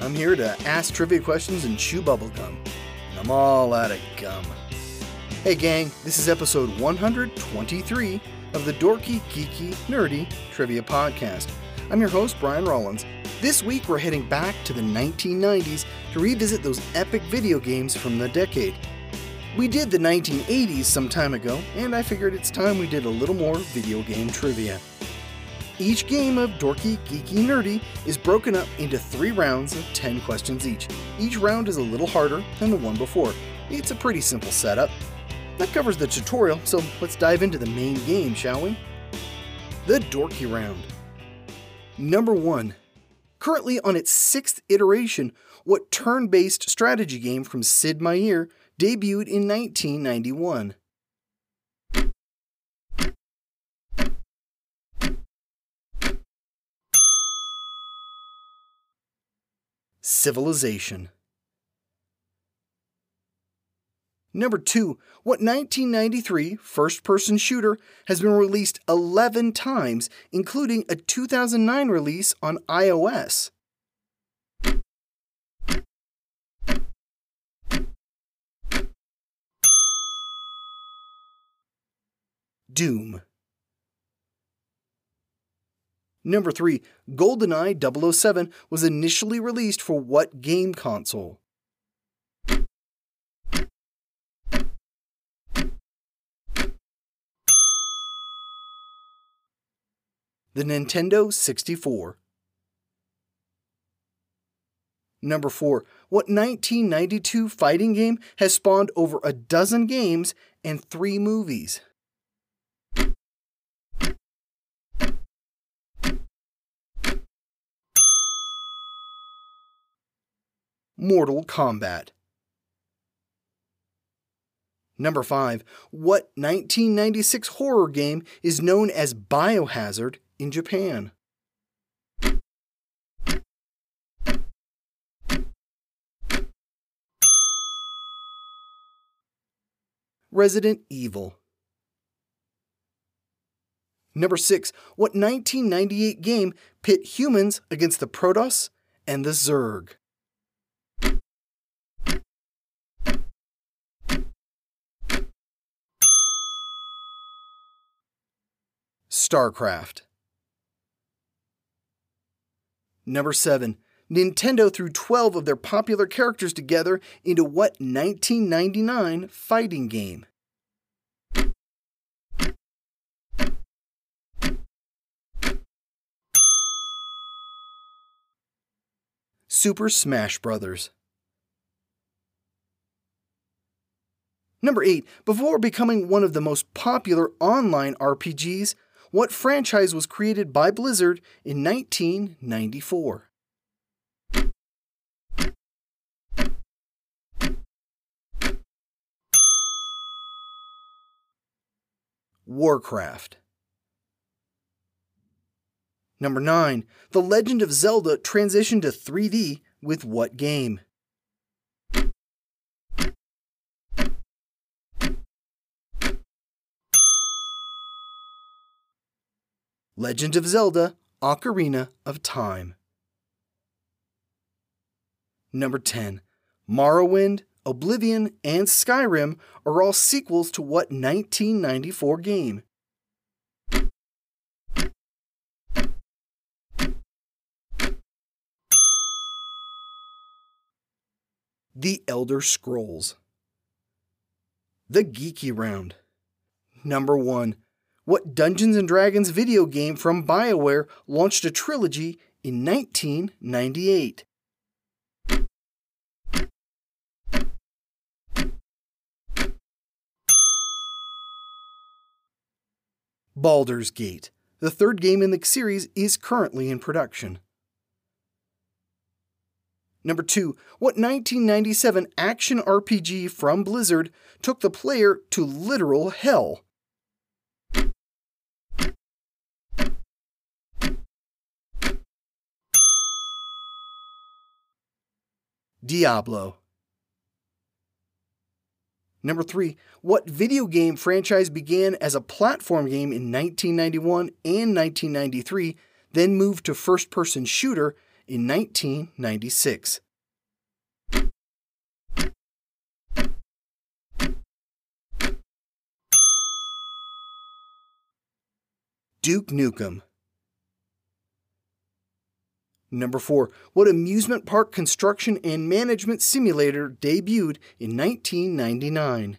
I'm here to ask trivia questions and chew bubblegum. And I'm all out of gum. Hey, gang, this is episode 123 of the Dorky, Geeky, Nerdy Trivia Podcast. I'm your host, Brian Rollins. This week, we're heading back to the 1990s to revisit those epic video games from the decade. We did the 1980s some time ago, and I figured it's time we did a little more video game trivia. Each game of Dorky, Geeky, Nerdy is broken up into three rounds of 10 questions each. Each round is a little harder than the one before. It's a pretty simple setup. That covers the tutorial, so let's dive into the main game, shall we? The Dorky Round. Number 1. Currently on its sixth iteration, what turn based strategy game from Sid Meier debuted in 1991? Civilization. Number 2. What 1993 first person shooter has been released 11 times, including a 2009 release on iOS? Doom. Number 3. GoldenEye 007 was initially released for what game console? The Nintendo 64. Number 4. What 1992 fighting game has spawned over a dozen games and three movies? Mortal Kombat. Number 5. What 1996 horror game is known as Biohazard in Japan? Resident Evil. Number 6. What 1998 game pit humans against the Protoss and the Zerg? StarCraft. Number 7. Nintendo threw 12 of their popular characters together into what 1999 fighting game? Super Smash Bros. Number 8. Before becoming one of the most popular online RPGs, what franchise was created by Blizzard in 1994? Warcraft. Number 9. The Legend of Zelda transitioned to 3D with what game? Legend of Zelda Ocarina of Time. Number 10. Morrowind, Oblivion, and Skyrim are all sequels to what 1994 game? The Elder Scrolls. The Geeky Round. Number 1. What Dungeons and Dragons video game from BioWare launched a trilogy in 1998? Baldur's Gate. The third game in the series is currently in production. Number 2. What 1997 action RPG from Blizzard took the player to literal hell? Diablo. Number three, what video game franchise began as a platform game in 1991 and 1993, then moved to first person shooter in 1996? Duke Nukem. Number 4. What amusement park construction and management simulator debuted in 1999?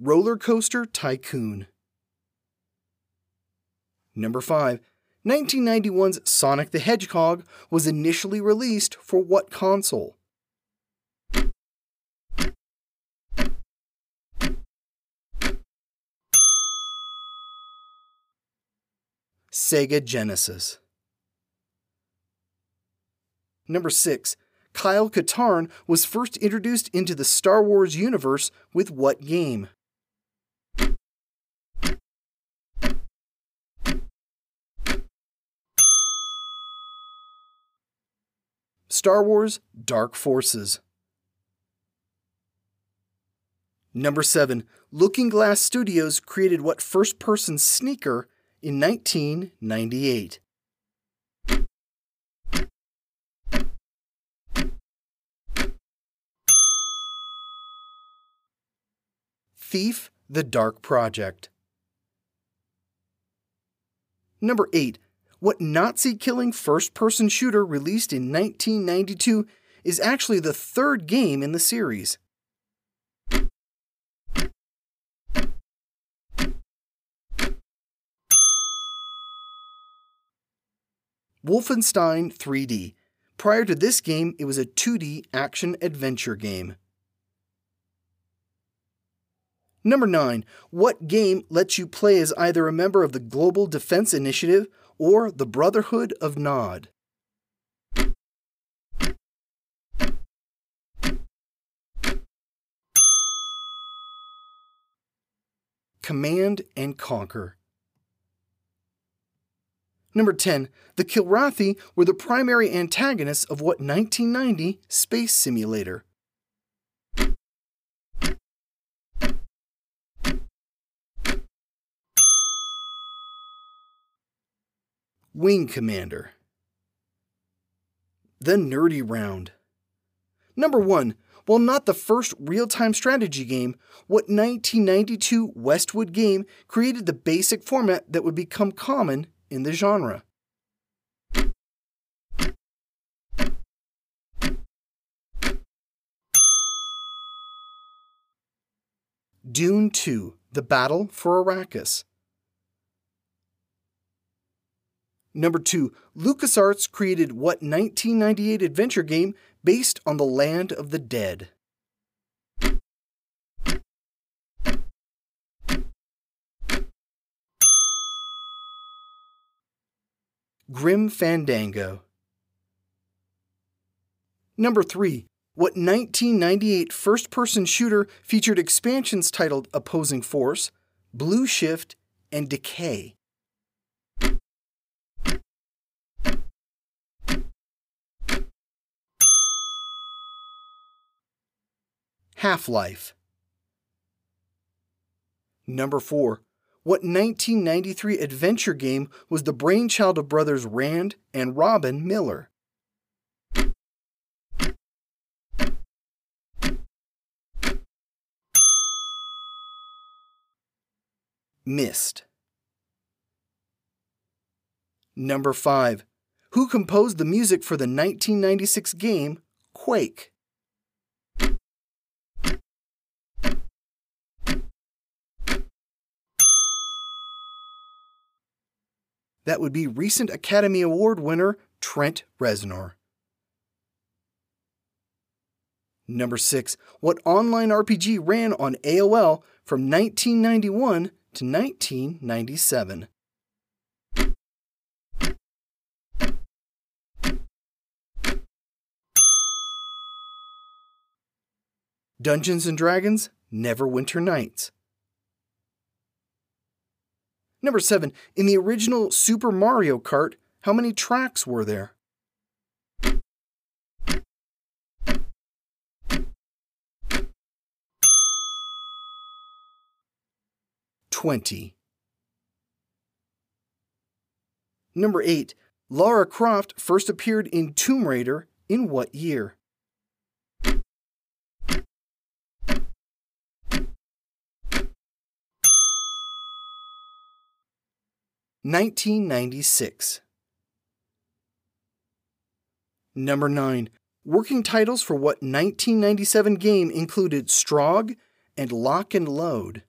Roller Coaster Tycoon. Number 5. 1991's Sonic the Hedgehog was initially released for what console? Sega Genesis. Number 6. Kyle Katarn was first introduced into the Star Wars universe with what game? Star Wars Dark Forces. Number 7. Looking Glass Studios created what first person sneaker in 1998. Thief the Dark Project. Number 8. What Nazi killing first person shooter released in 1992 is actually the third game in the series? Wolfenstein 3D. Prior to this game, it was a 2D action adventure game. Number 9. What game lets you play as either a member of the Global Defense Initiative or the Brotherhood of Nod? Command and Conquer. Number 10. The Kilrathi were the primary antagonists of what 1990 Space Simulator? Wing Commander. The Nerdy Round. Number 1. While not the first real time strategy game, what 1992 Westwood game created the basic format that would become common in the genre? Dune 2 The Battle for Arrakis. Number 2. LucasArts created what 1998 adventure game based on the Land of the Dead? Grim Fandango. Number 3. What 1998 first person shooter featured expansions titled Opposing Force, Blue Shift, and Decay? Half Life. Number 4. What 1993 adventure game was the brainchild of brothers Rand and Robyn Miller? Myst. Number 5. Who composed the music for the 1996 game Quake? That would be recent Academy Award winner Trent Reznor. Number 6. What online RPG ran on AOL from 1991 to 1997? Dungeons and Dragons Neverwinter Nights. Number 7. In the original Super Mario Kart, how many tracks were there? Twenty. Number 8. Lara Croft first appeared in Tomb Raider in what year? Nineteen ninety six. Number 9. Working titles for what 1997 game included Strogg and Lock and Load?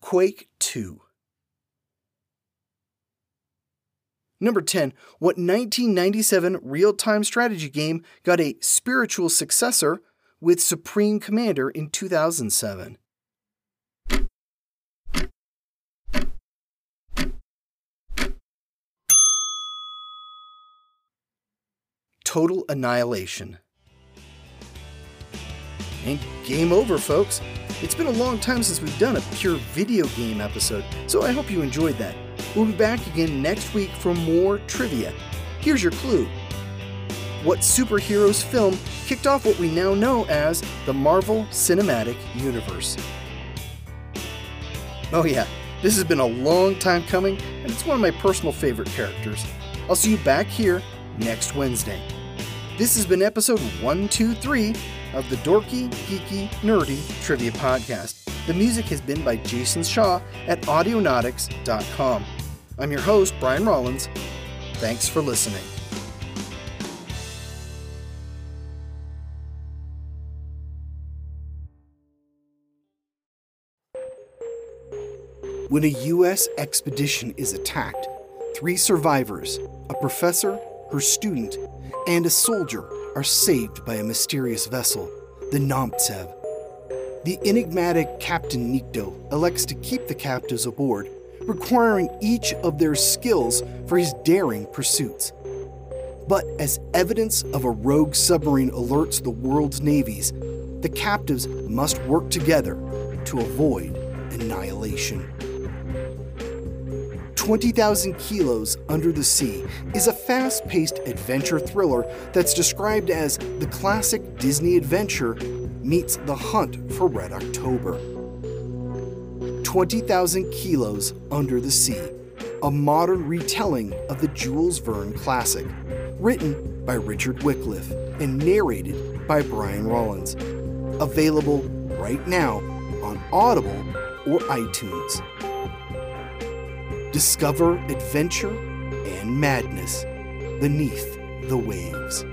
Quake 2. Number 10. What 1997 real time strategy game got a spiritual successor with Supreme Commander in 2007? Total Annihilation. And game over, folks. It's been a long time since we've done a pure video game episode, so I hope you enjoyed that. We'll be back again next week for more trivia. Here's your clue. What superheroes film kicked off what we now know as the Marvel Cinematic Universe? Oh, yeah, this has been a long time coming, and it's one of my personal favorite characters. I'll see you back here next Wednesday. This has been episode 123 of the Dorky, Geeky, Nerdy Trivia Podcast. The music has been by Jason Shaw at Audionautix.com. I'm your host, Brian Rollins. Thanks for listening. When a U.S. expedition is attacked, three survivors, a professor, her student, and a soldier are saved by a mysterious vessel, the Nomtsev. The enigmatic Captain Nikto elects to keep the captives aboard, requiring each of their skills for his daring pursuits. But as evidence of a rogue submarine alerts the world's navies, the captives must work together to avoid annihilation. 20,000 Kilos Under the Sea is a fast paced adventure thriller that's described as the classic Disney adventure meets the hunt for Red October. 20,000 Kilos Under the Sea, a modern retelling of the Jules Verne classic, written by Richard Wycliffe and narrated by Brian Rollins. Available right now on Audible or iTunes. Discover adventure and madness beneath the waves.